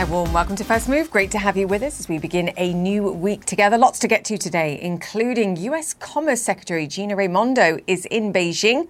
A warm welcome to First Move. Great to have you with us as we begin a new week together. Lots to get to today, including US Commerce Secretary Gina Raimondo is in Beijing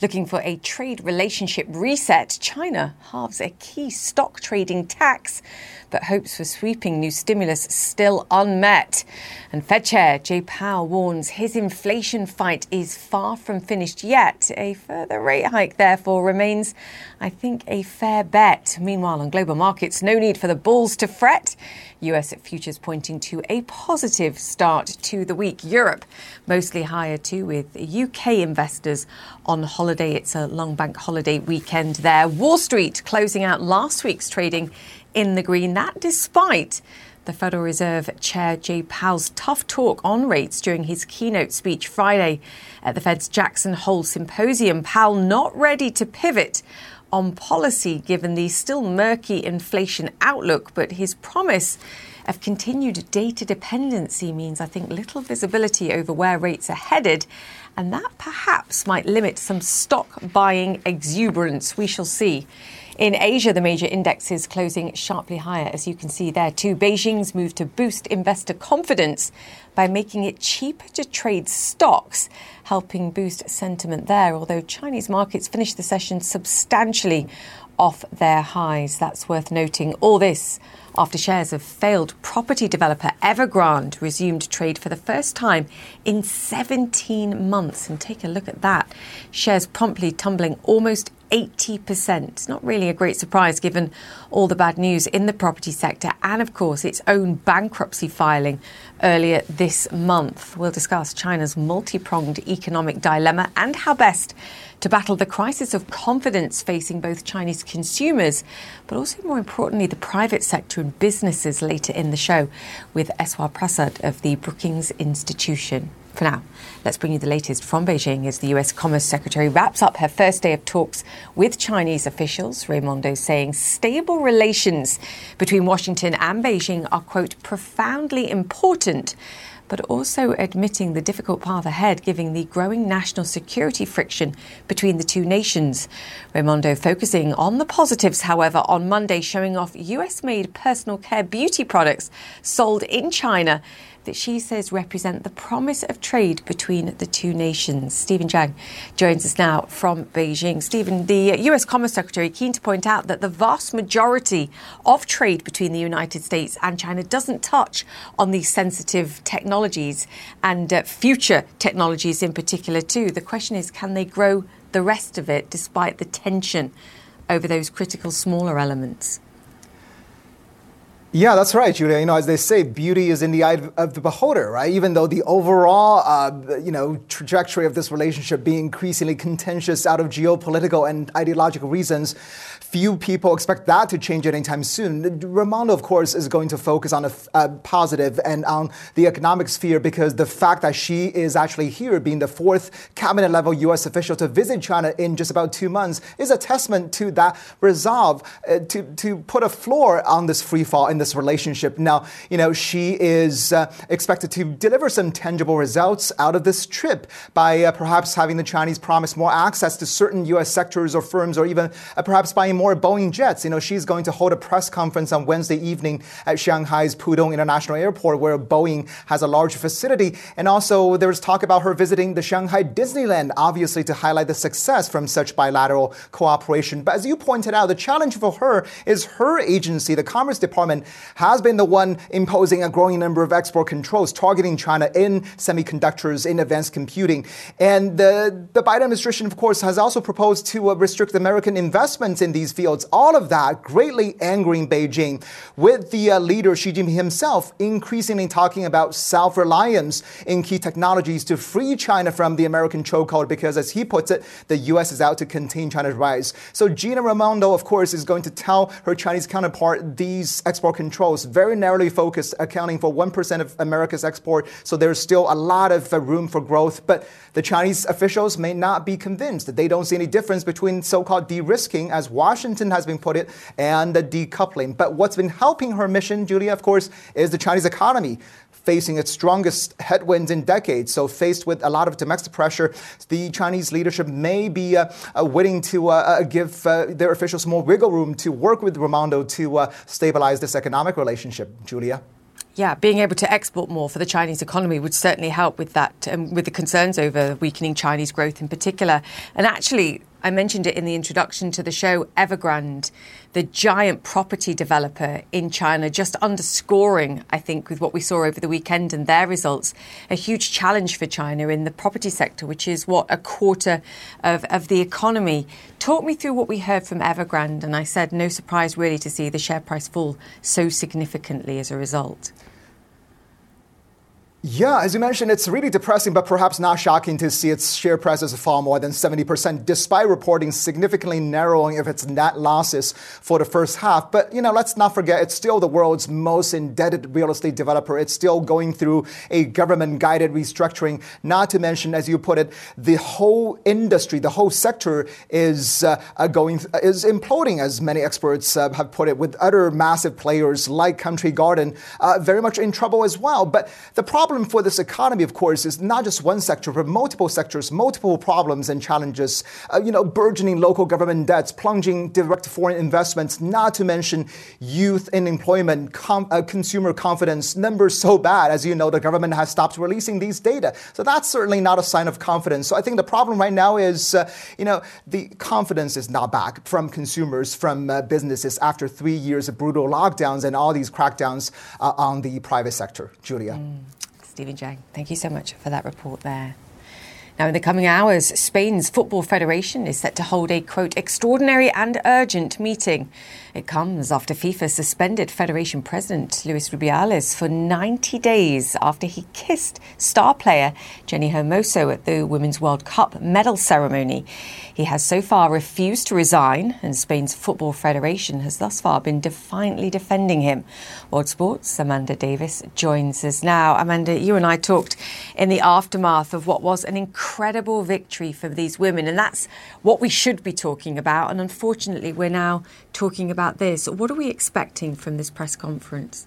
looking for a trade relationship reset. China halves a key stock trading tax but hopes for sweeping new stimulus still unmet. And Fed Chair Jay Powell warns his inflation fight is far from finished yet. A further rate hike, therefore, remains, I think, a fair bet. Meanwhile, on global markets, no need for the bulls to fret. US futures pointing to a positive start to the week. Europe mostly higher too, with UK investors on holiday. It's a long bank holiday weekend there. Wall Street closing out last week's trading in the green. That despite the Federal Reserve Chair Jay Powell's tough talk on rates during his keynote speech Friday at the Fed's Jackson Hole Symposium. Powell not ready to pivot on policy given the still murky inflation outlook, but his promise of continued data dependency means, I think, little visibility over where rates are headed, and that perhaps might limit some stock buying exuberance. We shall see. In Asia, the major indexes closing sharply higher, as you can see there too. Beijing's move to boost investor confidence by making it cheaper to trade stocks, helping boost sentiment there. Although Chinese markets finished the session substantially off their highs. That's worth noting. All this after shares of failed property developer Evergrande resumed trade for the first time in 17 months. And take a look at that. Shares promptly tumbling almost 80%. It's not really a great surprise given all the bad news in the property sector and, of course, its own bankruptcy filing earlier this month. We'll discuss China's multi pronged economic dilemma and how best to battle the crisis of confidence facing both Chinese consumers, but also, more importantly, the private sector and businesses later in the show with Eswar Prasad of the Brookings Institution. For now, let's bring you the latest from Beijing as the US Commerce Secretary wraps up her first day of talks with Chinese officials. Raimondo saying stable relations between Washington and Beijing are, quote, profoundly important but also admitting the difficult path ahead, given the growing national security friction between the two nations. Raimondo focusing on the positives, however, on Monday, showing off US made personal care beauty products sold in China that she says represent the promise of trade between the two nations. Steven Jiang joins us now from Beijing. Stephen, the US Commerce Secretary keen to point out that the vast majority of trade between the United States and China doesn't touch on these sensitive technologies and uh, future technologies in particular too. The question is can they grow the rest of it despite the tension over those critical smaller elements? Yeah, that's right, Julia. You know, as they say, beauty is in the eye of the beholder, right? Even though the overall, uh, you know, trajectory of this relationship being increasingly contentious out of geopolitical and ideological reasons, few people expect that to change anytime soon. Raimondo, of course, is going to focus on a, a positive and on the economic sphere because the fact that she is actually here, being the fourth cabinet level U.S. official to visit China in just about two months, is a testament to that resolve uh, to, to put a floor on this free fall in this relationship. Now, you know, she is uh, expected to deliver some tangible results out of this trip by uh, perhaps having the Chinese promise more access to certain U.S. sectors or firms or even uh, perhaps buying more Boeing jets. You know, she's going to hold a press conference on Wednesday evening at Shanghai's Pudong International Airport, where Boeing has a large facility. And also, there's talk about her visiting the Shanghai Disneyland, obviously to highlight the success from such bilateral cooperation. But as you pointed out, the challenge for her is her agency, the Commerce Department, has been the one imposing a growing number of export controls targeting China in semiconductors, in advanced computing. And the, the Biden administration, of course, has also proposed to uh, restrict American investments in these fields. All of that greatly angering Beijing, with the uh, leader Xi Jinping himself increasingly talking about self reliance in key technologies to free China from the American chokehold, because as he puts it, the U.S. is out to contain China's rise. So Gina Raimondo, of course, is going to tell her Chinese counterpart these export controls, very narrowly focused, accounting for 1% of America's export. So there's still a lot of uh, room for growth. But the Chinese officials may not be convinced. That they don't see any difference between so called de risking, as Washington has been put it, and the decoupling. But what's been helping her mission, Julia, of course, is the Chinese economy facing its strongest headwinds in decades. So, faced with a lot of domestic pressure, the Chinese leadership may be uh, uh, willing to uh, uh give uh, their officials more wiggle room to work with Raimondo to uh, stabilize this economic relationship. Julia. Yeah, being able to export more for the Chinese economy would certainly help with that, um, with the concerns over weakening Chinese growth in particular. And actually, I mentioned it in the introduction to the show, Evergrande, the giant property developer in China, just underscoring, I think, with what we saw over the weekend and their results, a huge challenge for China in the property sector, which is what a quarter of, of the economy. Talk me through what we heard from Evergrande, and I said, no surprise really to see the share price fall so significantly as a result. Yeah, as you mentioned, it's really depressing, but perhaps not shocking to see its share prices fall more than 70%, despite reporting significantly narrowing of its net losses for the first half. But, you know, let's not forget, it's still the world's most indebted real estate developer. It's still going through a government guided restructuring, not to mention, as you put it, the whole industry, the whole sector is uh, going, is imploding, as many experts uh, have put it, with other massive players like Country Garden uh, very much in trouble as well. But the problem problem for this economy, of course, is not just one sector, but multiple sectors, multiple problems and challenges. Uh, you know, burgeoning local government debts, plunging direct foreign investments, not to mention youth unemployment, com- uh, consumer confidence numbers so bad. As you know, the government has stopped releasing these data. So that's certainly not a sign of confidence. So I think the problem right now is, uh, you know, the confidence is not back from consumers, from uh, businesses after three years of brutal lockdowns and all these crackdowns uh, on the private sector. Julia. Mm. Steven Jiang, thank you so much for that report there. Now, in the coming hours, Spain's Football Federation is set to hold a quote extraordinary and urgent meeting it comes after FIFA suspended Federation President Luis Rubiales for 90 days after he kissed star player Jenni Hermoso at the Women's World Cup medal ceremony. He has so far refused to resign, and Spain's Football Federation has thus far been defiantly defending him. World Sports' Amanda Davies joins us now. Amanda, you and I talked in the aftermath of what was an incredible victory for these women, and that's what we should be talking about. And unfortunately, we're now talking about this. What are we expecting from this press conference?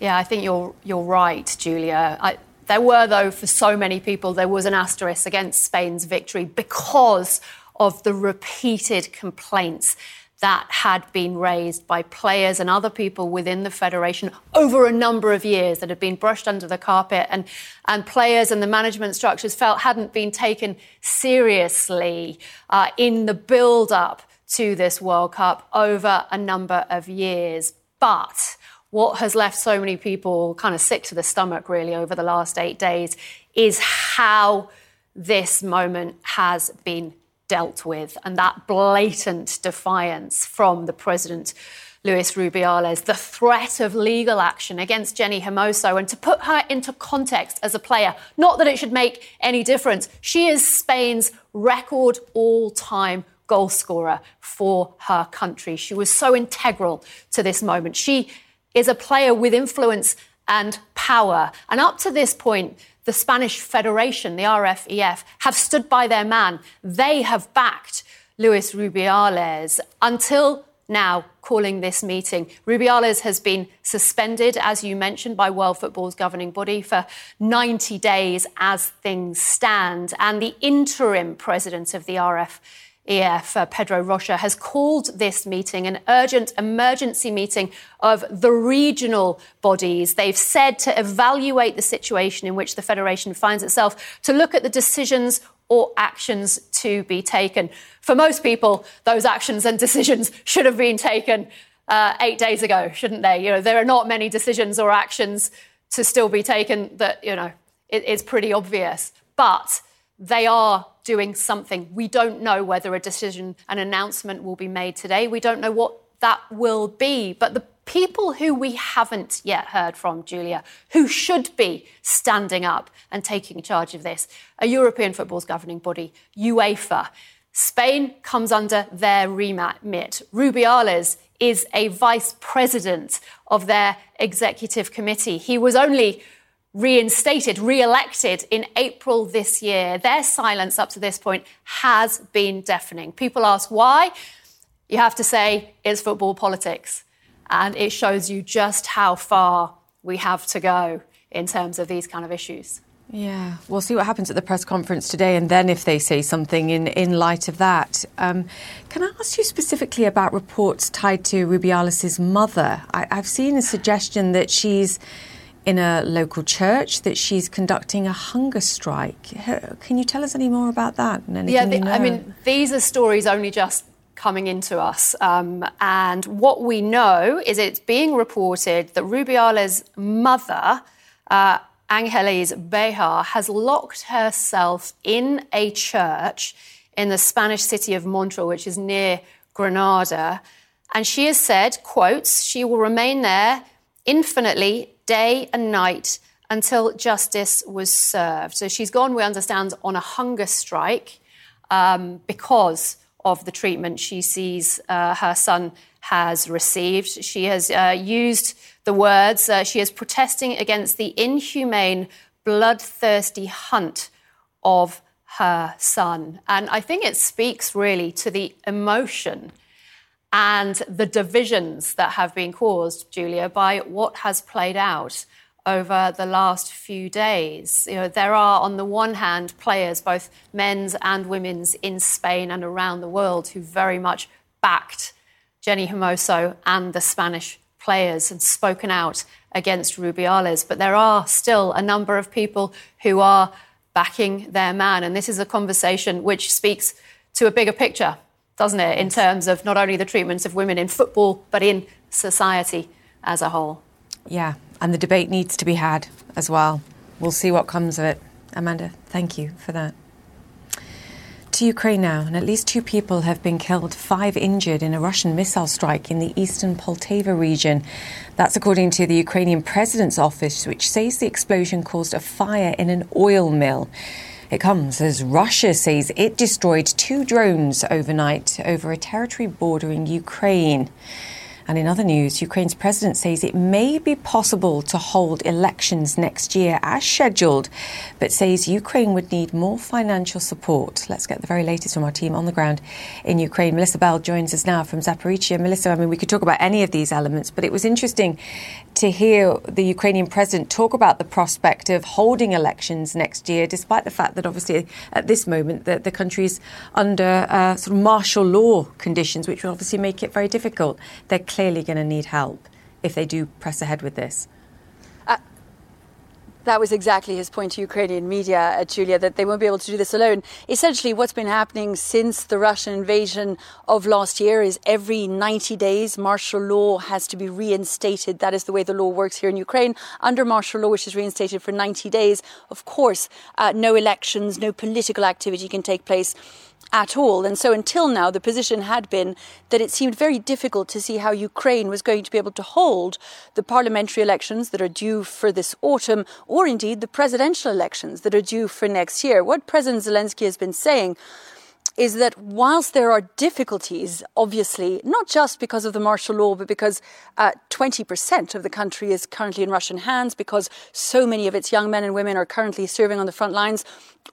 Yeah, I think you're you're right, Julia. I, there were, though, for so many people, there was an asterisk against Spain's victory because of the repeated complaints that had been raised by players and other people within the federation over a number of years that had been brushed under the carpet and, and players and the management structures felt hadn't been taken seriously uh, in the build up to this World Cup over a number of years. But what has left so many people kind of sick to the stomach, really, over the last eight days is how this moment has been dealt with and that blatant defiance from the president. Luis Rubiales, the threat of legal action against Jenni Hermoso, and to put her into context as a player, not that it should make any difference, she is Spain's record all time goal scorer for her country. She was so integral to this moment. She is a player with influence and power. And up to this point, the Spanish Federation, the RFEF, have stood by their man. They have backed Luis Rubiales until now calling this meeting. Rubiales has been suspended, as you mentioned, by World Football's governing body for 90 days as things stand. And the interim president of the RF EF, uh, Pedro Rocha, has called this meeting an urgent emergency meeting of the regional bodies. They've said to evaluate the situation in which the Federation finds itself, to look at the decisions or actions to be taken. For most people, those actions and decisions should have been taken uh, eight days ago, shouldn't they? You know, there are not many decisions or actions to still be taken that, you know, it, it's pretty obvious. But they are doing something. We don't know whether a decision, an announcement will be made today. We don't know what that will be. But the people who we haven't yet heard from, Julia, who should be standing up and taking charge of this, a European football's governing body, UEFA. Spain comes under their remit. Rubiales is a vice president of their executive committee. He was only reinstated, re elected in April this year. Their silence up to this point has been deafening. People ask why. You have to say it's football politics. And it shows you just how far we have to go in terms of these kind of issues. Yeah, we'll see what happens at the press conference today, and then if they say something in, in light of that. Um, can I ask you specifically about reports tied to Rubiales' mother? I, I've seen a suggestion that she's in a local church that she's conducting a hunger strike. Can you tell us any more about that? yeah, the? I mean, these are stories only just coming into us. Um, and what we know is it's being reported that Rubiales' mother, uh, Angeles Bejar, has locked herself in a church in the Spanish city of Motril, which is near Granada. And she has said, quotes, she will remain there infinitely day and night until justice was served. So she's gone, we understand, on a hunger strike um, because of the treatment she sees uh, her son has received. She has uh, used the words, uh, she is protesting against the inhumane, bloodthirsty hunt of her son. And I think it speaks really to the emotion and the divisions that have been caused, Julia, by what has played out over the last few days. You know, there are, on the one hand, players, both men's and women's, in Spain and around the world who very much backed Jenni Hermoso and the Spanish players and spoken out against Rubiales. But there are still a number of people who are backing their man. And this is a conversation which speaks to a bigger picture doesn't it, in terms of not only the treatments of women in football, but in society as a whole. Yeah, and the debate needs to be had as well. We'll see what comes of it. Amanda, thank you for that. To Ukraine now, and at least two people have been killed, five injured in a Russian missile strike in the eastern Poltava region. That's according to the Ukrainian president's office, which says the explosion caused a fire in an oil mill. It comes as Russia says it destroyed two drones overnight over a territory bordering Ukraine. And in other news, Ukraine's president says it may be possible to hold elections next year as scheduled, but says Ukraine would need more financial support. Let's get the very latest from our team on the ground in Ukraine. Melissa Bell joins us now from Zaporizhia. Melissa, I mean, we could talk about any of these elements, but it was interesting to hear the Ukrainian president talk about the prospect of holding elections next year, despite the fact that obviously at this moment the, the country is under uh, sort of martial law conditions, which will obviously make it very difficult. They're clearly going to need help if they do press ahead with this. That was exactly his point to Ukrainian media, uh, Julia, that they won't be able to do this alone. Essentially, what's been happening since the Russian invasion of last year is every 90 days, martial law has to be reinstated. That is the way the law works here in Ukraine. Under martial law, which is reinstated for 90 days, of course, uh, no elections, no political activity can take place at all. And so until now, the position had been that it seemed very difficult to see how Ukraine was going to be able to hold the parliamentary elections that are due for this autumn, or indeed the presidential elections that are due for next year. What President Zelensky has been saying is that whilst there are difficulties, obviously, not just because of the martial law, but because uh, 20% of the country is currently in Russian hands, because so many of its young men and women are currently serving on the front lines,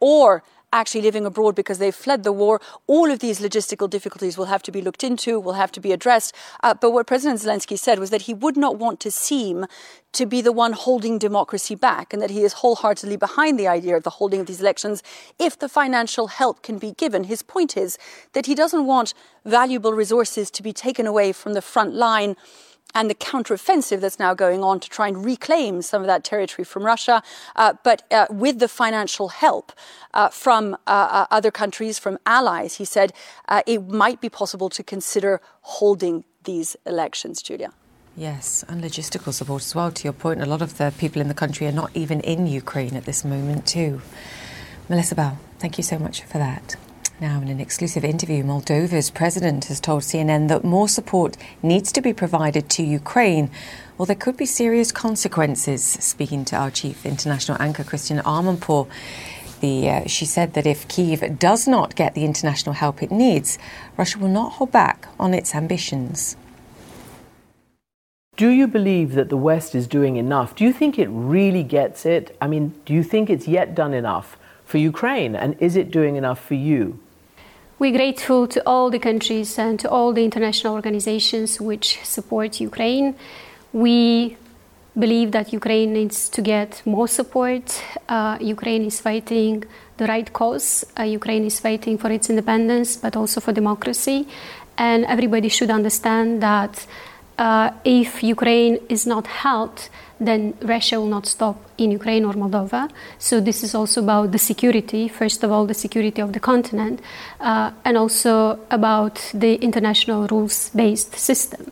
or actually living abroad because they've fled the war. All of these logistical difficulties will have to be looked into, will have to be addressed. Uh, but what President Zelensky said was that he would not want to seem to be the one holding democracy back and that he is wholeheartedly behind the idea of the holding of these elections if the financial help can be given. His point is that he doesn't want valuable resources to be taken away from the front line and the counteroffensive that's now going on to try and reclaim some of that territory from Russia, uh, but uh, with the financial help uh, from uh, uh, other countries, from allies, he said uh, it might be possible to consider holding these elections, Julia. Yes, and logistical support as well. To your point, a lot of the people in the country are not even in Ukraine at this moment, too. Melissa Bell, thank you so much for that. Now, in an exclusive interview, Moldova's president has told CNN that more support needs to be provided to Ukraine, or there could be serious consequences. Speaking to our chief international anchor, Christiane Amanpour, the, uh, she said that if Kiev does not get the international help it needs, Russia will not hold back on its ambitions. Do you believe that the West is doing enough? Do you think it really gets it? I mean, do you think it's yet done enough for Ukraine? And is it doing enough for you? We're grateful to all the countries and to all the international organizations which support Ukraine. We believe that Ukraine needs to get more support. Uh, Ukraine is fighting the right cause. Uh, Ukraine is fighting for its independence, but also for democracy. And everybody should understand that uh, if Ukraine is not helped, then Russia will not stop in Ukraine or Moldova. So this is also about the security, first of all, the security of the continent, uh, and also about the international rules-based system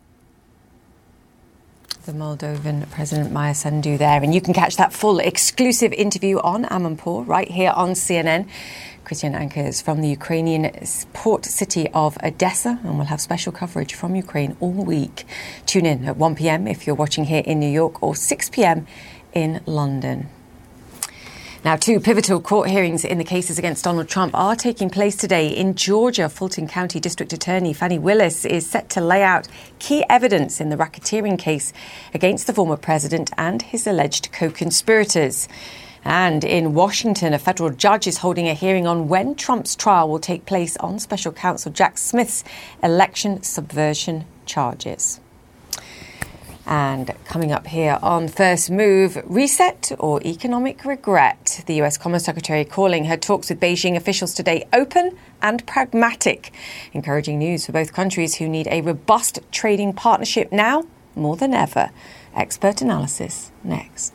the Moldovan President Maia Sandu there. And you can catch that full exclusive interview on Amanpour right here on CNN. Christian anchors from the Ukrainian port city of Odessa, and we'll have special coverage from Ukraine all week. Tune in at 1 pm if you're watching here in New York or 6 pm in London. Now, two pivotal court hearings in the cases against Donald Trump are taking place today in Georgia. Fulton County District Attorney Fani Willis is set to lay out key evidence in the racketeering case against the former president and his alleged co conspirators. And in Washington, a federal judge is holding a hearing on when Trump's trial will take place on special counsel Jack Smith's election subversion charges. And coming up here on First Move, reset or economic regret. The US Commerce Secretary calling her talks with Beijing officials today open and pragmatic, encouraging news for both countries who need a robust trading partnership now more than ever. Expert analysis next.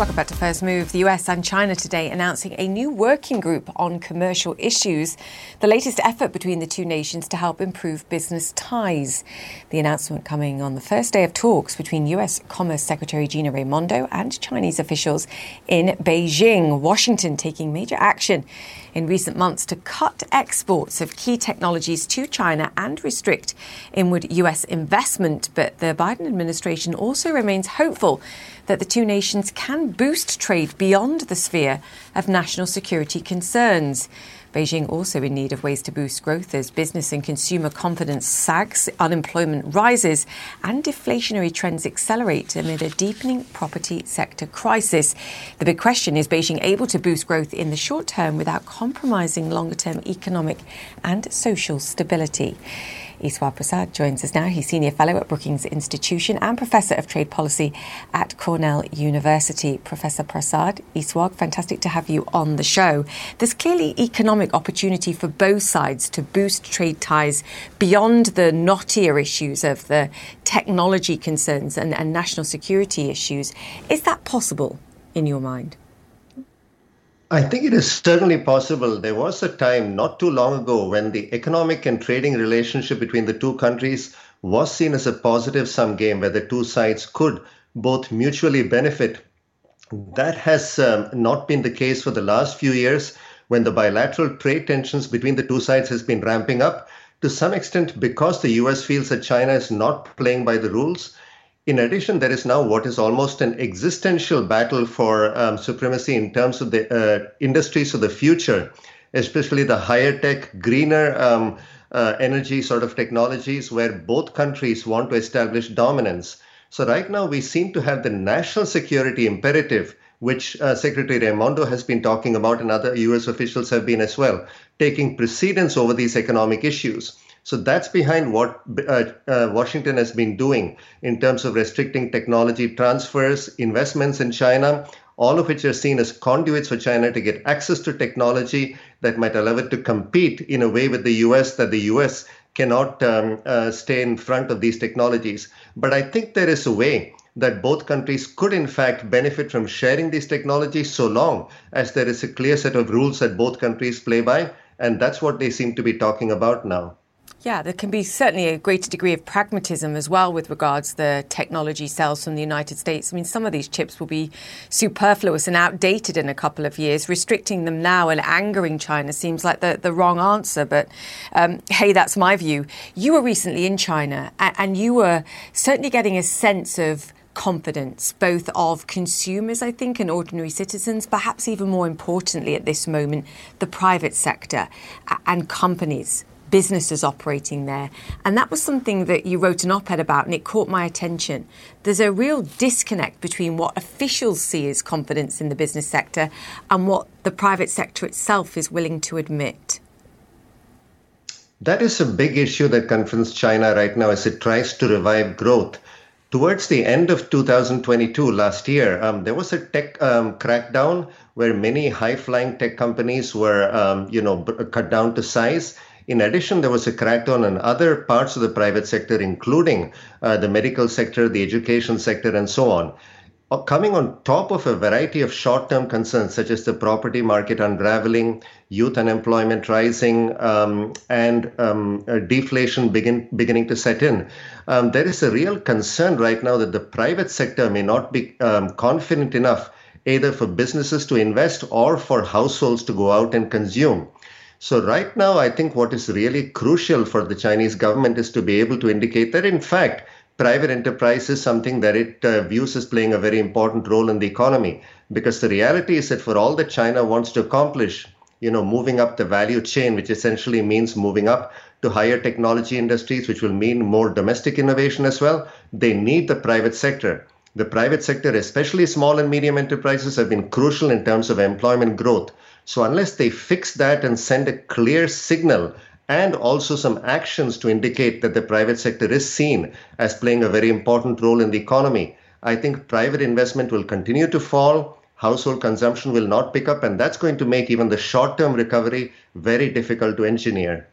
Welcome back to First Move. The US and China today announcing a new working group on commercial issues, the latest effort between the two nations to help improve business ties. The announcement coming on the first day of talks between US Commerce Secretary Gina Raimondo and Chinese officials in Beijing. Washington taking major action in recent months to cut exports of key technologies to China and restrict inward US investment. But the Biden administration also remains hopeful that the two nations can boost trade beyond the sphere of national security concerns. Beijing also in need of ways to boost growth as business and consumer confidence sags, unemployment rises, and deflationary trends accelerate amid a deepening property sector crisis. The big question is Beijing able to boost growth in the short term without compromising longer term economic and social stability? Eswar Prasad joins us now. He's Senior Fellow at Brookings Institution and Professor of Trade Policy at Cornell University. Professor Prasad, Eswar, fantastic to have you on the show. There's clearly economic opportunity for both sides to boost trade ties beyond the knottier issues of the technology concerns and, and national security issues. Is that possible in your mind? I think it is certainly possible. There was a time not too long ago when the economic and trading relationship between the two countries was seen as a positive sum game where the two sides could both mutually benefit. That has um, not been the case for the last few years. when the bilateral trade tensions between the two sides has been ramping up, to some extent because the US feels that China is not playing by the rules. In addition, there is now what is almost an existential battle for um, supremacy in terms of the uh, industries of the future, especially the higher tech, greener um, uh, energy sort of technologies where both countries want to establish dominance. So, right now, we seem to have the national security imperative, which uh, Secretary Raimondo has been talking about, and other US officials have been as well, taking precedence over these economic issues. So that's behind what uh, uh, Washington has been doing in terms of restricting technology transfers, investments in China, all of which are seen as conduits for China to get access to technology that might allow it to compete in a way with the US that the US cannot um, uh, stay in front of these technologies. But I think there is a way that both countries could in fact benefit from sharing these technologies so long as there is a clear set of rules that both countries play by. And that's what they seem to be talking about now. Yeah, there can be certainly a greater degree of pragmatism as well with regards the technology sales from the United States. I mean, some of these chips will be superfluous and outdated in a couple of years. Restricting them now and angering China seems like the, the wrong answer. But um, hey, that's my view. You were recently in China and you were certainly getting a sense of confidence, both of consumers, I think, and ordinary citizens, perhaps even more importantly at this moment, the private sector and companies businesses operating there. And that was something that you wrote an op ed about, and it caught my attention. There's a real disconnect between what officials see as confidence in the business sector and what the private sector itself is willing to admit. That is a big issue that confronts China right now as it tries to revive growth. Towards the end of 2022, last year, um, there was a tech um, crackdown where many high-flying tech companies were, um, you know, cut down to size in addition, there was a crackdown on other parts of the private sector, including uh, the medical sector, the education sector, and so on. Uh, coming on top of a variety of short term concerns, such as the property market unraveling, youth unemployment rising, um, and um, deflation begin, beginning to set in, um, there is a real concern right now that the private sector may not be um, confident enough either for businesses to invest or for households to go out and consume. So, right now, I think what is really crucial for the Chinese government is to be able to indicate that, in fact, private enterprise is something that it uh, views as playing a very important role in the economy. Because the reality is that for all that China wants to accomplish, you know, moving up the value chain, which essentially means moving up to higher technology industries, which will mean more domestic innovation as well, they need the private sector. The private sector, especially small and medium enterprises, have been crucial in terms of employment growth. So, unless they fix that and send a clear signal and also some actions to indicate that the private sector is seen as playing a very important role in the economy, I think private investment will continue to fall. Household consumption will not pick up, and that's going to make even the short term recovery very difficult to engineer.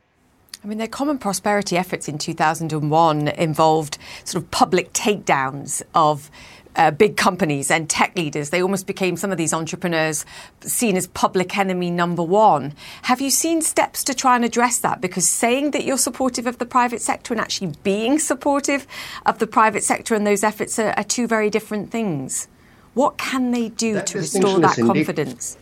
I mean, their common prosperity efforts in 2001 involved sort of public takedowns of uh, big companies and tech leaders. They almost became some of these entrepreneurs seen as public enemy number one. Have you seen steps to try and address that? Because saying that you're supportive of the private sector and actually being supportive of the private sector and those efforts are, are two very different things. What can they do that to restore that confidence?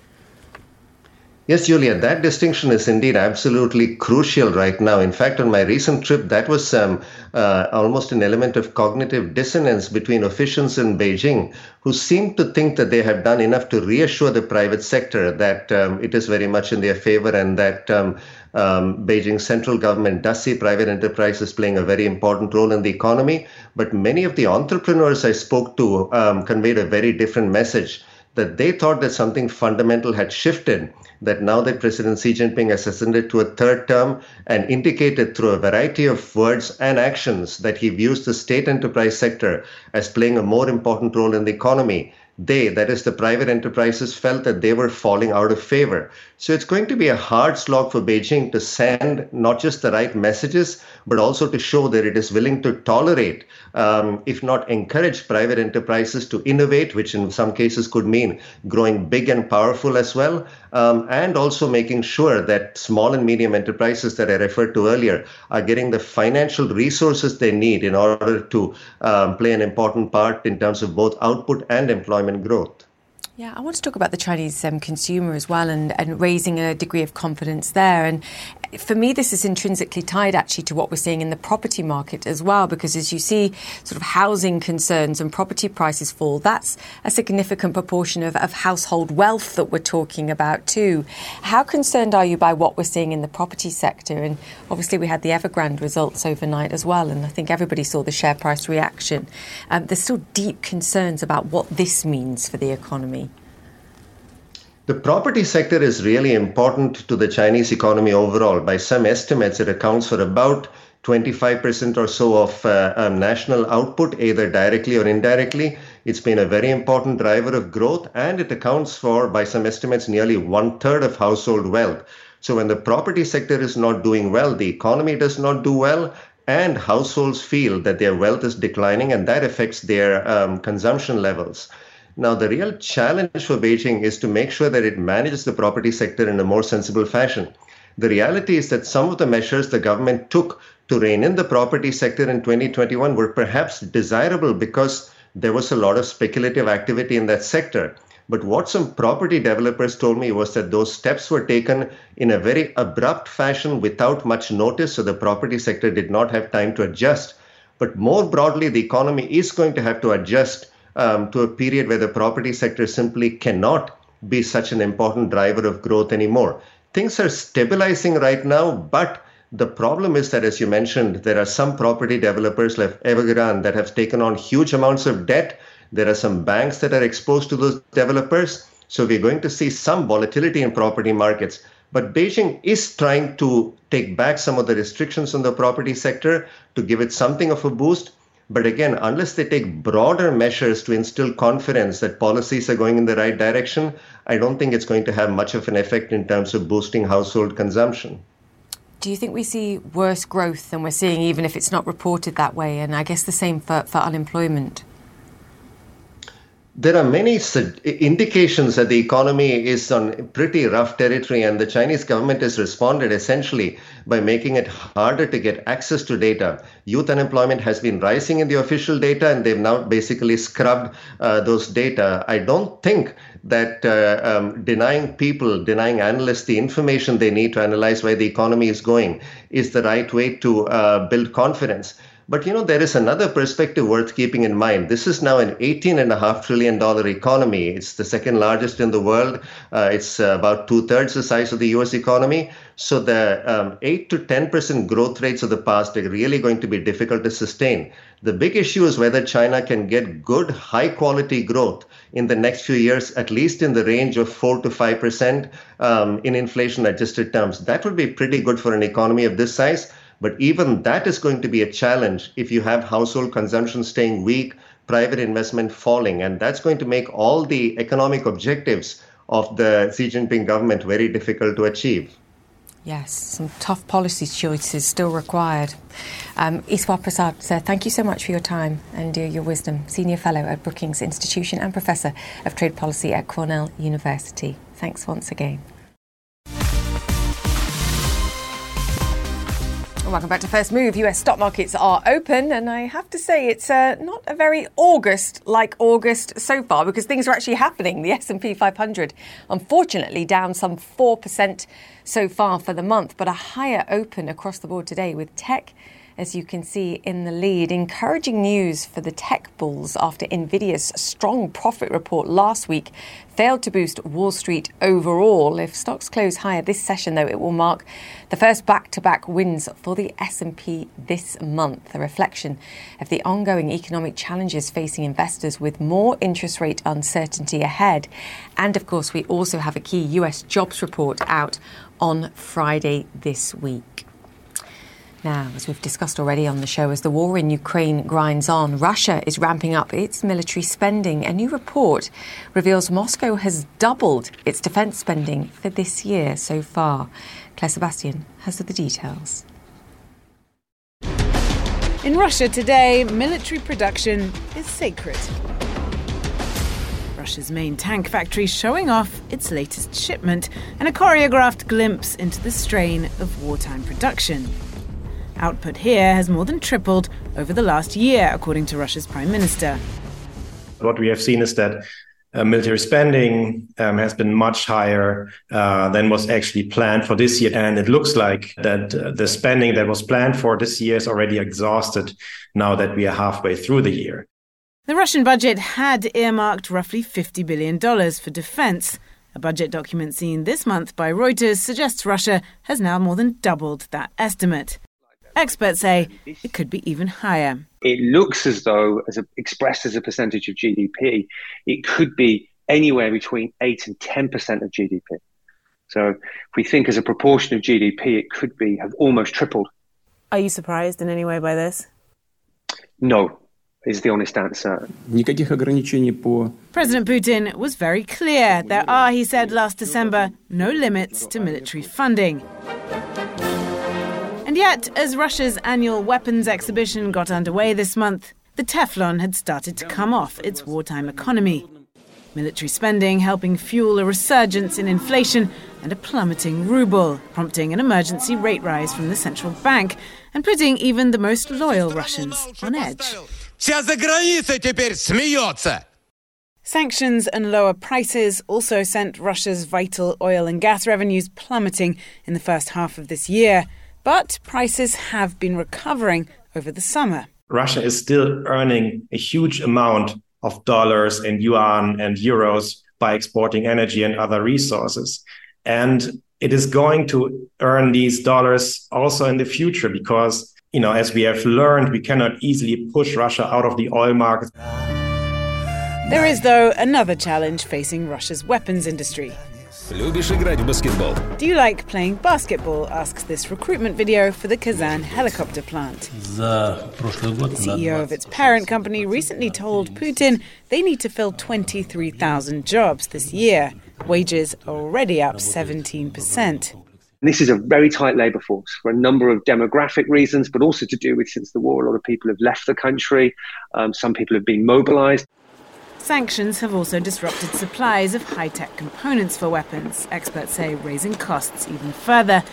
Yes, Julia, that distinction is indeed absolutely crucial right now. In fact, on my recent trip, that was um, uh, almost an element of cognitive dissonance between officials in Beijing who seemed to think that they have done enough to reassure the private sector that um, it is very much in their favor and that um, um, Beijing's central government does see private enterprises playing a very important role in the economy. But many of the entrepreneurs I spoke to um, conveyed a very different message that they thought that something fundamental had shifted that now that President Xi Jinping has ascended to a third term and indicated through a variety of words and actions that he views the state enterprise sector as playing a more important role in the economy, they, that is the private enterprises, felt that they were falling out of favor. So it's going to be a hard slog for Beijing to send not just the right messages, but also to show that it is willing to tolerate, um, if not encourage, private enterprises to innovate, which in some cases could mean growing big and powerful as well, um, and also making sure that small and medium enterprises that I referred to earlier are getting the financial resources they need in order to um, play an important part in terms of both output and employment growth. Yeah, I want to talk about the Chinese um, consumer as well and, and raising a degree of confidence there. And for me, this is intrinsically tied actually to what we're seeing in the property market as well, because as you see sort of housing concerns and property prices fall, that's a significant proportion of, of household wealth that we're talking about too. How concerned are you by what we're seeing in the property sector? And obviously, we had the Evergrande results overnight as well, and I think everybody saw the share price reaction. Um, there's still deep concerns about what this means for the economy. The property sector is really important to the Chinese economy overall. By some estimates, it accounts for about 25% or so of uh, um, national output, either directly or indirectly. It's been a very important driver of growth, and it accounts for, by some estimates, nearly one third of household wealth. So, when the property sector is not doing well, the economy does not do well, and households feel that their wealth is declining, and that affects their um, consumption levels. Now, the real challenge for Beijing is to make sure that it manages the property sector in a more sensible fashion. The reality is that some of the measures the government took to rein in the property sector in 2021 were perhaps desirable because there was a lot of speculative activity in that sector. But what some property developers told me was that those steps were taken in a very abrupt fashion without much notice, so the property sector did not have time to adjust. But more broadly, the economy is going to have to adjust um, to a period where the property sector simply cannot be such an important driver of growth anymore. Things are stabilizing right now, but the problem is that, as you mentioned, there are some property developers like Evergrande that have taken on huge amounts of debt. There are some banks that are exposed to those developers. So we're going to see some volatility in property markets. But Beijing is trying to take back some of the restrictions on the property sector to give it something of a boost. But again, unless they take broader measures to instill confidence that policies are going in the right direction, I don't think it's going to have much of an effect in terms of boosting household consumption. Do you think we see worse growth than we're seeing, even if it's not reported that way? And I guess the same for, for unemployment there are many indications that the economy is on pretty rough territory, and the Chinese government has responded essentially by making it harder to get access to data. Youth unemployment has been rising in the official data, and they've now basically scrubbed uh, those data. I don't think that uh, um, denying people, denying analysts the information they need to analyze where the economy is going is the right way to uh, build confidence. But you know, there is another perspective worth keeping in mind. This is now an $18.5 trillion economy. It's the second largest in the world. Uh, it's uh, about two thirds the size of the US economy. So the um, 8 to 10% growth rates of the past are really going to be difficult to sustain. The big issue is whether China can get good, high quality growth in the next few years, at least in the range of 4 to 5% um, in inflation adjusted terms. That would be pretty good for an economy of this size. But even that is going to be a challenge if you have household consumption staying weak, private investment falling. And that's going to make all the economic objectives of the Xi Jinping government very difficult to achieve. Yes, some tough policy choices still required. Um, Eswar Prasad, sir, thank you so much for your time and uh, your wisdom. Senior Fellow at Brookings Institution and Professor of Trade Policy at Cornell University. Thanks once again. Welcome back to First Move. US stock markets are open, and I have to say it's uh, not a very August-like August so far because things are actually happening. The S&P 500, unfortunately, down some four percent so far for the month, but a higher open across the board today with tech as you can see in the lead. Encouraging news for the tech bulls after Nvidia's strong profit report last week failed to boost Wall Street overall. If stocks close higher this session though, it will mark the first back-to-back wins for the S&P this month, a reflection of the ongoing economic challenges facing investors with more interest rate uncertainty ahead. And of course, we also have a key US jobs report out on Friday this week. Now, as we've discussed already on the show, as the war in Ukraine grinds on, Russia is ramping up its military spending. A new report reveals Moscow has doubled its defence spending for this year so far. Clare Sebastian has the details. In Russia today, military production is sacred. Russia's main tank factory showing off its latest shipment and a choreographed glimpse into the strain of wartime production. Output here has more than tripled over the last year, according to Russia's prime minister. What we have seen is that uh, military spending um, has been much higher uh, than was actually planned for this year. And it looks like that uh, the spending that was planned for this year is already exhausted now that we are halfway through the year. The Russian budget had earmarked roughly $50 billion for defense. A budget document seen this month by Reuters suggests Russia has now more than doubled that estimate. Experts say it could be even higher. It looks as though, as a, expressed as a percentage of GDP, it could be anywhere between 8 and 10% of GDP. So if we think as a proportion of GDP, it could be have almost tripled. Are you surprised in any way by this? No, is the honest answer. President Putin was very clear. There are, he said last December, no limits to military funding. And yet, as Russia's annual weapons exhibition got underway this month, the Teflon had started to come off its wartime economy. Military spending helping fuel a resurgence in inflation and a plummeting ruble, prompting an emergency rate rise from the central bank and putting even the most loyal Russians on edge. Sanctions and lower prices also sent Russia's vital oil and gas revenues plummeting in the first half of this year. But prices have been recovering over the summer. Russia is still earning a huge amount of dollars and yuan and euros by exporting energy and other resources. And it is going to earn these dollars also in the future because, you know, as we have learned, we cannot easily push Russia out of the oil market. There is, though, another challenge facing Russia's weapons industry Любишь играть в баскетбол? Do you like playing basketball? asks this recruitment video for the Kazan helicopter plant. The CEO of its parent company recently told Putin they need to fill 23,000 jobs this year. Wages are already up 17%. This is a very tight labour force for a number of demographic reasons, but also to do with since the war, a lot of people have left the country. Um, some people have been mobilised. Sanctions have also disrupted supplies of high tech components for weapons, experts say, raising costs even further.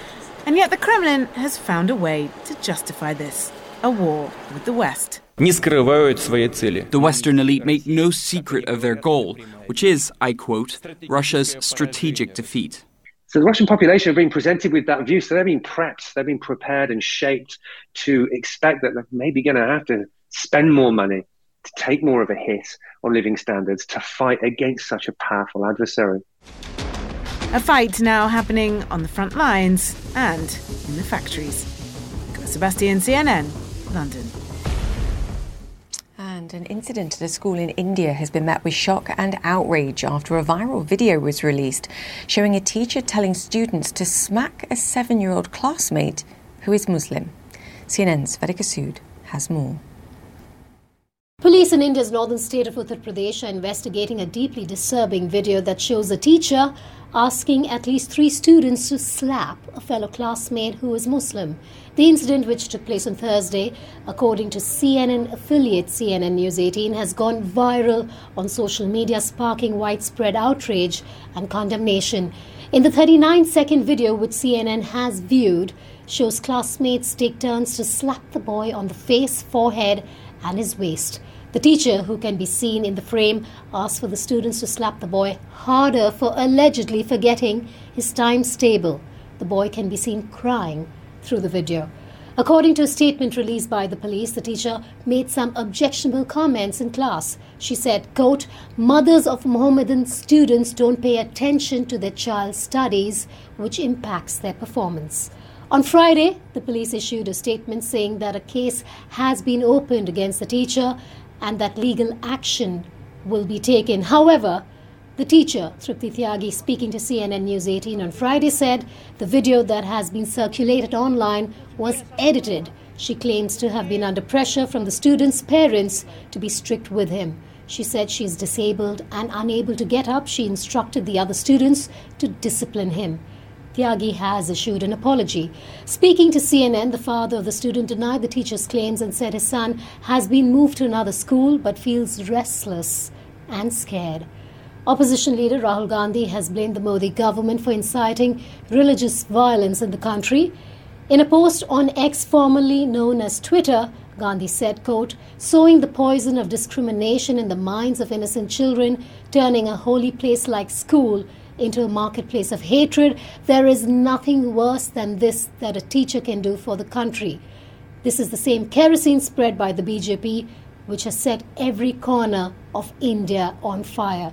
And yet the Kremlin has found a way to justify this a war with the West. The Western elite make no secret of their goal, which is, I quote, Russia's strategic defeat. So the Russian population have been presented with that view, so they're being prepped, they've been prepared and shaped to expect that they're maybe going to have to spend more money, to take more of a hit on living standards to fight against such a powerful adversary. A fight now happening on the front lines and in the factories. Sebastian, CNN, London. And an incident at a school in India has been met with shock and outrage after a viral video was released showing a teacher telling students to smack a seven year old classmate who is Muslim. CNN's Vedika Sood has more. Police in India's northern state of Uttar Pradesh are investigating a deeply disturbing video that shows a teacher asking at least three students to slap a fellow classmate who is Muslim. The incident, which took place on Thursday, according to CNN affiliate CNN News 18, has gone viral on social media, sparking widespread outrage and condemnation. In the 39 second video, which CNN has viewed, shows classmates take turns to slap the boy on the face, forehead, and his waist. The teacher, who can be seen in the frame, asks for the students to slap the boy harder for allegedly forgetting his times table. The boy can be seen crying through the video. According to a statement released by the police, the teacher made some objectionable comments in class. She said, quote, Mothers of Mohammedan students don't pay attention to their child's studies, which impacts their performance. On Friday, the police issued a statement saying that a case has been opened against the teacher and that legal action will be taken. However, the teacher, Tripti Tyagi, speaking to CNN News 18 on Friday, said the video that has been circulated online was edited. She claims to have been under pressure from the student's parents to be strict with him. She said she is disabled and unable to get up. She instructed the other students to discipline him. Tyagi has issued an apology. Speaking to CNN, the father of the student denied the teacher's claims and said his son has been moved to another school but feels restless and scared. Opposition leader Rahul Gandhi has blamed the Modi government for inciting religious violence in the country. In a post on X, formerly known as Twitter, Gandhi said, quote, sowing the poison of discrimination in the minds of innocent children, turning a holy place like school into a marketplace of hatred. There is nothing worse than this that a teacher can do for the country. This is the same kerosene spread by the BJP, which has set every corner of India on fire.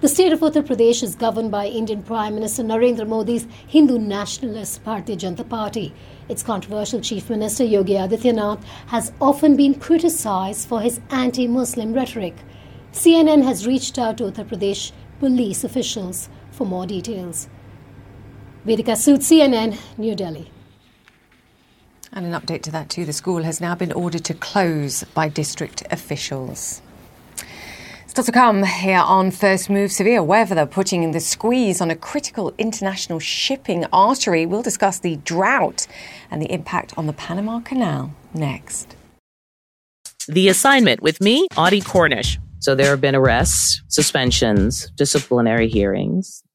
The state of Uttar Pradesh is governed by Indian Prime Minister Narendra Modi's Hindu nationalist Bharatiya Janata Party. Its controversial Chief Minister Yogi Adityanath has often been criticized for his anti Muslim rhetoric. CNN has reached out to Uttar Pradesh police officials for more details. Vedika Sood, CNN, New Delhi. And an update to that too. The school has now been ordered to close by district officials. Still to come here on First Move, severe weather putting in the squeeze on a critical international shipping artery. We'll discuss the drought and the impact on the Panama Canal next. The assignment with me, Audie Cornish. So there have been arrests, suspensions, disciplinary hearings.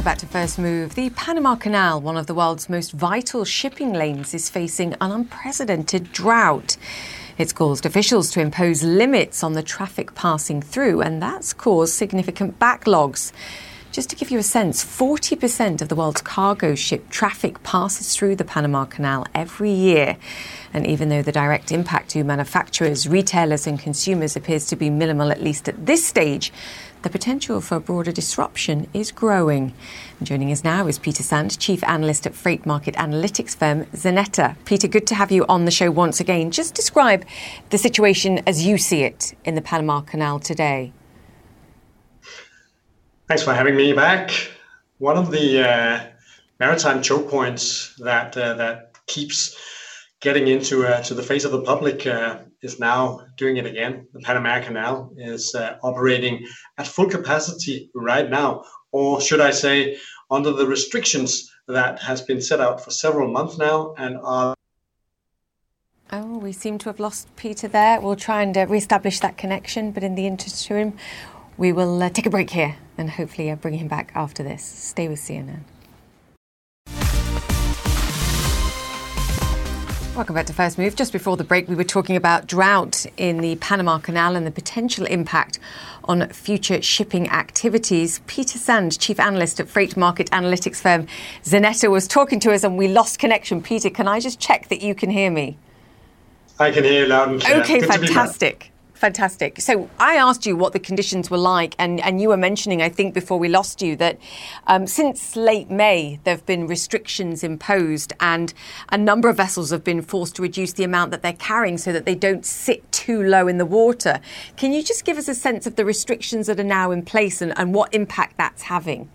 Welcome back to First Move. The Panama Canal, one of the world's most vital shipping lanes, is facing an unprecedented drought. It's caused officials to impose limits on the traffic passing through, and that's caused significant backlogs. Just to give you a sense, 40% of the world's cargo ship traffic passes through the Panama Canal every year. And even though the direct impact to manufacturers, retailers, and consumers appears to be minimal, at least at this stage, the potential for broader disruption is growing. And joining us now is Peter Sand, Chief Analyst at freight market analytics firm Xeneta. Peter, good to have you on the show once again. Just describe the situation as you see it in the Panama Canal today. Thanks for having me back. One of the uh, maritime choke points that uh, that keeps getting into uh, to the face of the public uh, is now doing it again. The Panama Canal is uh, operating at full capacity right now, or should I say, under the restrictions that has been set out for several months now and are. Oh, we seem to have lost Peter there. We'll try and uh, re-establish that connection, but in the interim, we will uh, take a break here and hopefully uh, bring him back after this. Stay with CNN. Welcome back to First Move. Just before the break, we were talking about drought in the Panama Canal and the potential impact on future shipping activities. Peter Sand, Chief Analyst at freight market analytics firm Xeneta, was talking to us and we lost connection. Peter, can I just check that you can hear me? I can hear you loud and clear. Okay, Good fantastic. Fantastic. So I asked you what the conditions were like, and, and you were mentioning, I think, before we lost you, that um, since late May, there have been restrictions imposed, and a number of vessels have been forced to reduce the amount that they're carrying so that they don't sit too low in the water. Can you just give us a sense of the restrictions that are now in place and, and what impact that's having?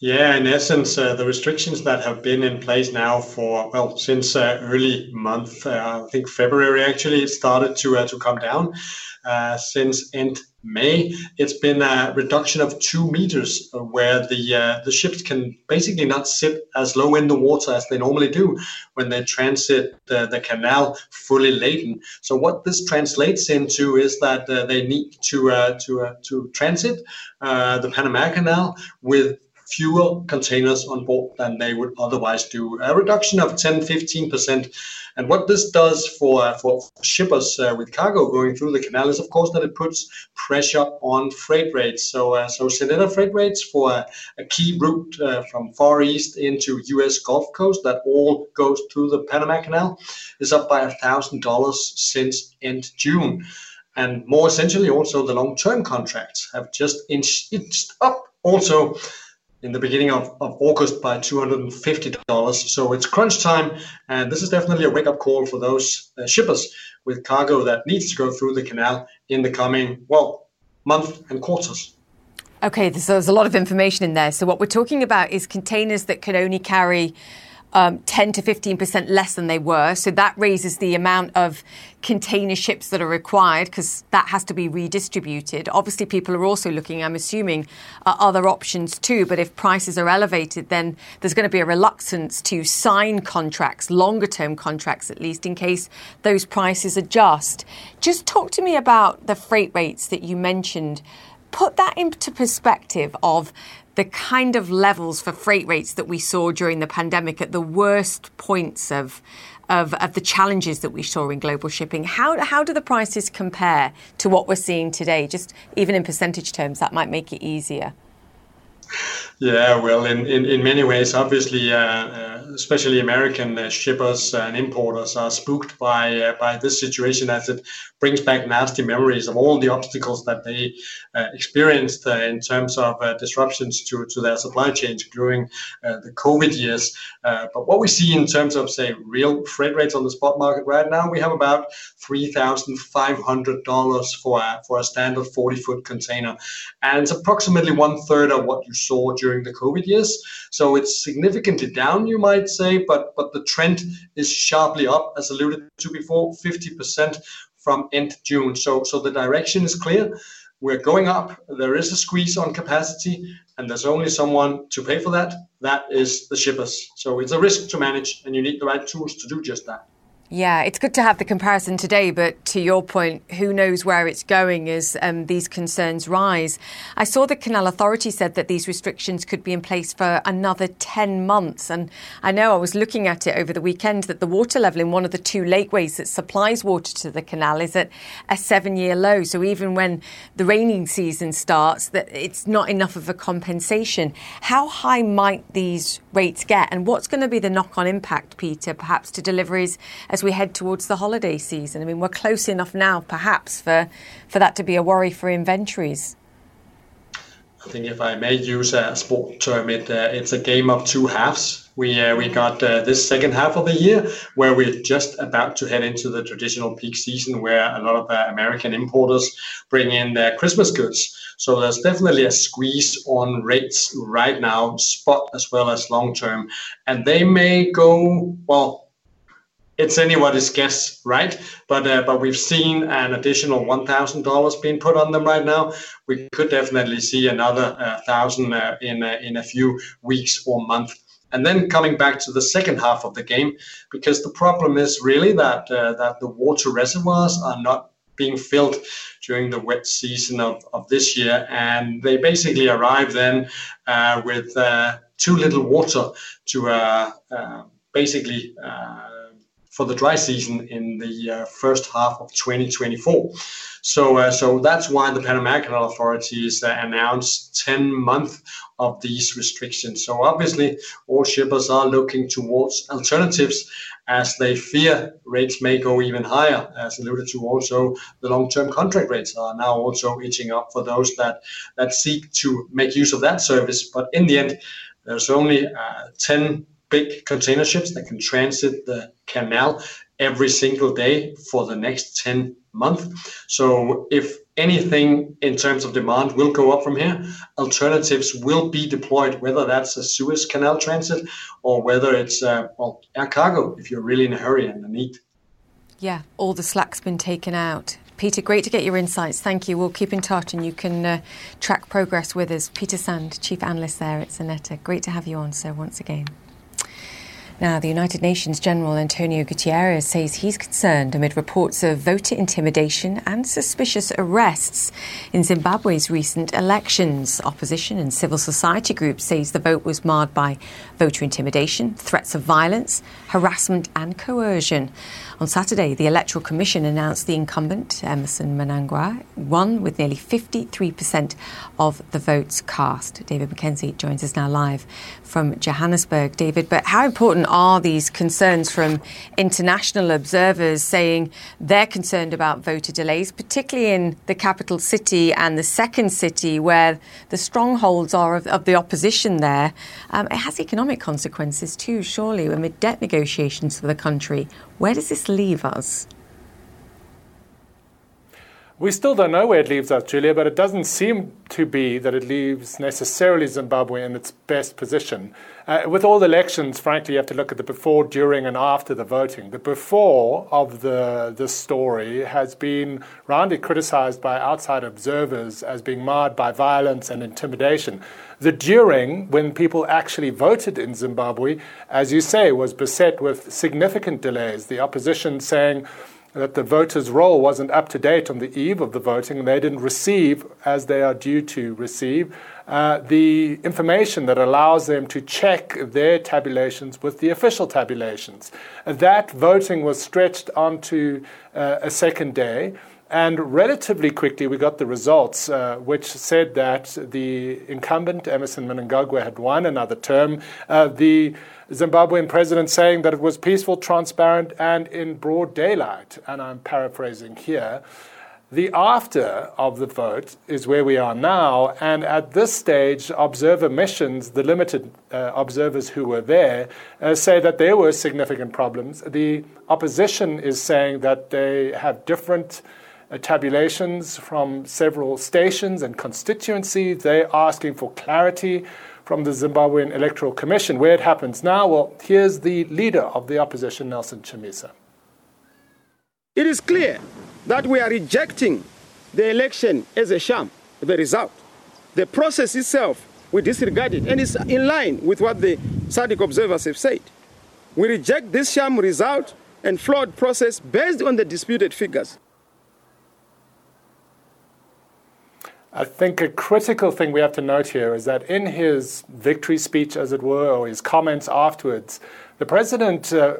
Yeah, in essence, uh, the restrictions that have been in place now for well since uh, early month, uh, I think February actually, it started to uh, to come down. Uh, since end May, it's been a reduction of two meters, uh, where the the ships can basically not sit as low in the water as they normally do when they transit the, the canal fully laden. So what this translates into is that they need to to to transit the Panama Canal with fewer containers on board than they would otherwise do, a reduction of 10 15%. And what this does for, for shippers uh, with cargo going through the canal is, of course, that it puts pressure on freight rates. So, uh, so Xeneta freight rates for a, a key route uh, from Far East into U.S. Gulf Coast that all goes through the Panama Canal is up by $1,000 since end June. And more essentially, also the long-term contracts have just inched up also in the beginning of, of August by $250. So it's crunch time, and this is definitely a wake up call for those uh, shippers with cargo that needs to go through the canal in the coming, well, month and quarters. Okay, so there's a lot of information in there. So, what we're talking about is containers that can only carry um, 10 to 15% less than they were. So that raises the amount of container ships that are required because that has to be redistributed. Obviously, people are also looking, I'm assuming, other options too. But if prices are elevated, then there's going to be a reluctance to sign contracts, longer term contracts at least, in case those prices adjust. Just talk to me about the freight rates that you mentioned. Put that into perspective of the kind of levels for freight rates that we saw during the pandemic at the worst points of of, of the challenges that we saw in global shipping. How, how do the prices compare to what we're seeing today? Just even in percentage terms, that might make it easier. Yeah, well, in, in, in many ways, obviously, uh, uh, especially American uh, shippers and importers are spooked by uh, by this situation as it brings back nasty memories of all the obstacles that they uh, experienced uh, in terms of disruptions to, to their supply chains during the COVID years. but what we see in terms of, say, real freight rates on the spot market right now, we have about $3,500 for a, for a standard 40 foot container. And it's approximately one third of what you saw during the COVID years. So it's significantly down, you might say, but, but the trend is sharply up, as alluded to before, 50% from end June. So, so the direction is clear. We're going up. There is a squeeze on capacity, and there's only someone to pay for that. That is the shippers. So it's a risk to manage, and you need the right tools to do just that. Yeah, it's good to have the comparison today, but to your point, who knows where it's going as um, these concerns rise. I saw the Canal Authority said that these restrictions could be in place for another 10 months. And I know I was looking at it over the weekend that the water level in one of the two lakeways that supplies water to the canal is at a seven year low. So even when the raining season starts, that it's not enough of a compensation. How high might these rates get? And what's going to be the knock on impact, Peter, perhaps to deliveries? As we head towards the holiday season? I mean, we're close enough now, perhaps, for, for that to be a worry for inventories. I think if I may use a sport term, it, uh, it's a game of two halves. We, uh, we got uh, this second half of the year where we're just about to head into the traditional peak season where a lot of uh, American importers bring in their Christmas goods. So there's definitely a squeeze on rates right now, spot as well as long term. And they may go, well, it's anybody's guess, right? But uh, but we've seen an additional one thousand dollars being put on them right now. We could definitely see another uh, thousand uh, in uh, in a few weeks or month. And then coming back to the second half of the game, because the problem is really that uh, that the water reservoirs are not being filled during the wet season of, of this year, and they basically arrive then uh, with too little water to basically for the dry season in the uh, first half of 2024. So, uh, so that's why the Panama Canal authorities uh, announced 10 months of these restrictions. So obviously, all shippers are looking towards alternatives as they fear rates may go even higher. As alluded to, also the long-term contract rates are now also itching up for those that that seek to make use of that service. But in the end, there's only uh, 10 big container ships that can transit the canal every single day for the next 10 months. So if anything in terms of demand will go up from here, alternatives will be deployed, whether that's a Suez Canal transit or whether it's uh, well, air cargo if you're really in a hurry and need. Yeah, all the slack's been taken out. Peter, great to get your insights. Thank you. We'll keep in touch and you can uh, track progress with us. Peter Sand, Chief Analyst there at Xeneta. Great to have you on, sir, once again. Now, the United Nations General Antonio Guterres says he's concerned amid reports of voter intimidation and suspicious arrests in Zimbabwe's recent elections. Opposition and civil society groups says the vote was marred by voter intimidation, threats of violence, harassment and coercion. On Saturday, the Electoral Commission announced the incumbent, Emmerson Mnangagwa, won with nearly 53% of the votes cast. David McKenzie joins us now live from Johannesburg. David, but how important are these concerns from international observers saying they're concerned about voter delays, particularly in the capital city and the second city where the strongholds are of, of the opposition there? Um, it has economic consequences too, surely, amid debt negotiations for the country. Where does this leave us? We still don't know where it leaves us, Julia, but it doesn't seem to be that it leaves necessarily Zimbabwe in its best position. Uh, with all elections, frankly, you have to look at the before, during, and after the voting. The before of the, the story has been roundly criticized by outside observers as being marred by violence and intimidation. The during, when people actually voted in Zimbabwe, as you say, was beset with significant delays. The opposition saying, that the voters' roll wasn't up to date on the eve of the voting, and they didn't receive, as they are due to receive, uh, the information that allows them to check their tabulations with the official tabulations. That voting was stretched onto uh, a second day. And relatively quickly, we got the results, uh, which said that the incumbent, Emmerson Mnangagwa, had won another term. Uh, the Zimbabwean president saying that it was peaceful, transparent, and in broad daylight. And I'm paraphrasing here. The after of the vote is where we are now, and at this stage, observer missions, the limited uh, observers who were there, uh, say that there were significant problems. The opposition is saying that they have different Uh, tabulations from several stations and constituencies. They're asking for clarity from the Zimbabwean Electoral Commission. Where it happens now, well, here's the leader of the opposition, Nelson Chamisa. It is clear that we are rejecting the election as a sham, the result. The process itself, we disregard it, and it's in line with what the SADC observers have said. We reject this sham result and flawed process based on the disputed figures. I think a critical thing we have to note here is that in his victory speech, as it were, or his comments afterwards, the president uh,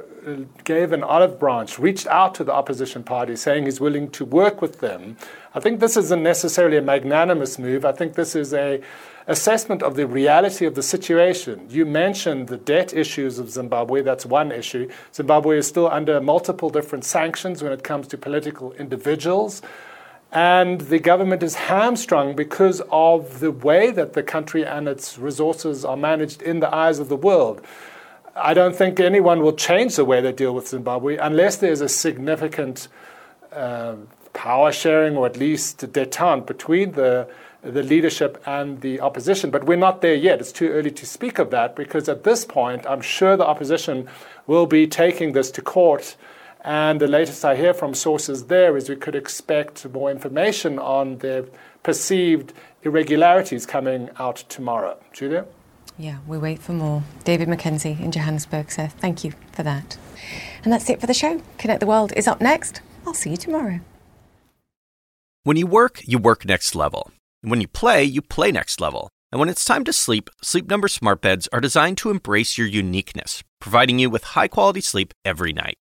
gave an olive branch, reached out to the opposition party, saying he's willing to work with them. I think this isn't necessarily a magnanimous move. I think this is a assessment of the reality of the situation. You mentioned the debt issues of Zimbabwe. That's one issue. Zimbabwe is still under multiple different sanctions when it comes to political individuals. And the government is hamstrung because of the way that the country and its resources are managed in the eyes of the world. I don't think anyone will change the way they deal with Zimbabwe unless there's a significant uh, power sharing or at least detente between the, the leadership and the opposition. But we're not there yet. It's too early to speak of that because at this point, I'm sure the opposition will be taking this to court and the latest I hear from sources there is we could expect more information on the perceived irregularities coming out tomorrow. Julia? Yeah, we wait for more. David McKenzie in Johannesburg, Seth. Thank you for that. And that's it for the show. Connect the World is up next. I'll see you tomorrow. When you work, you work next level. And when you play, you play next level. And when it's time to sleep, Sleep Number smart beds are designed to embrace your uniqueness, providing you with high quality sleep every night.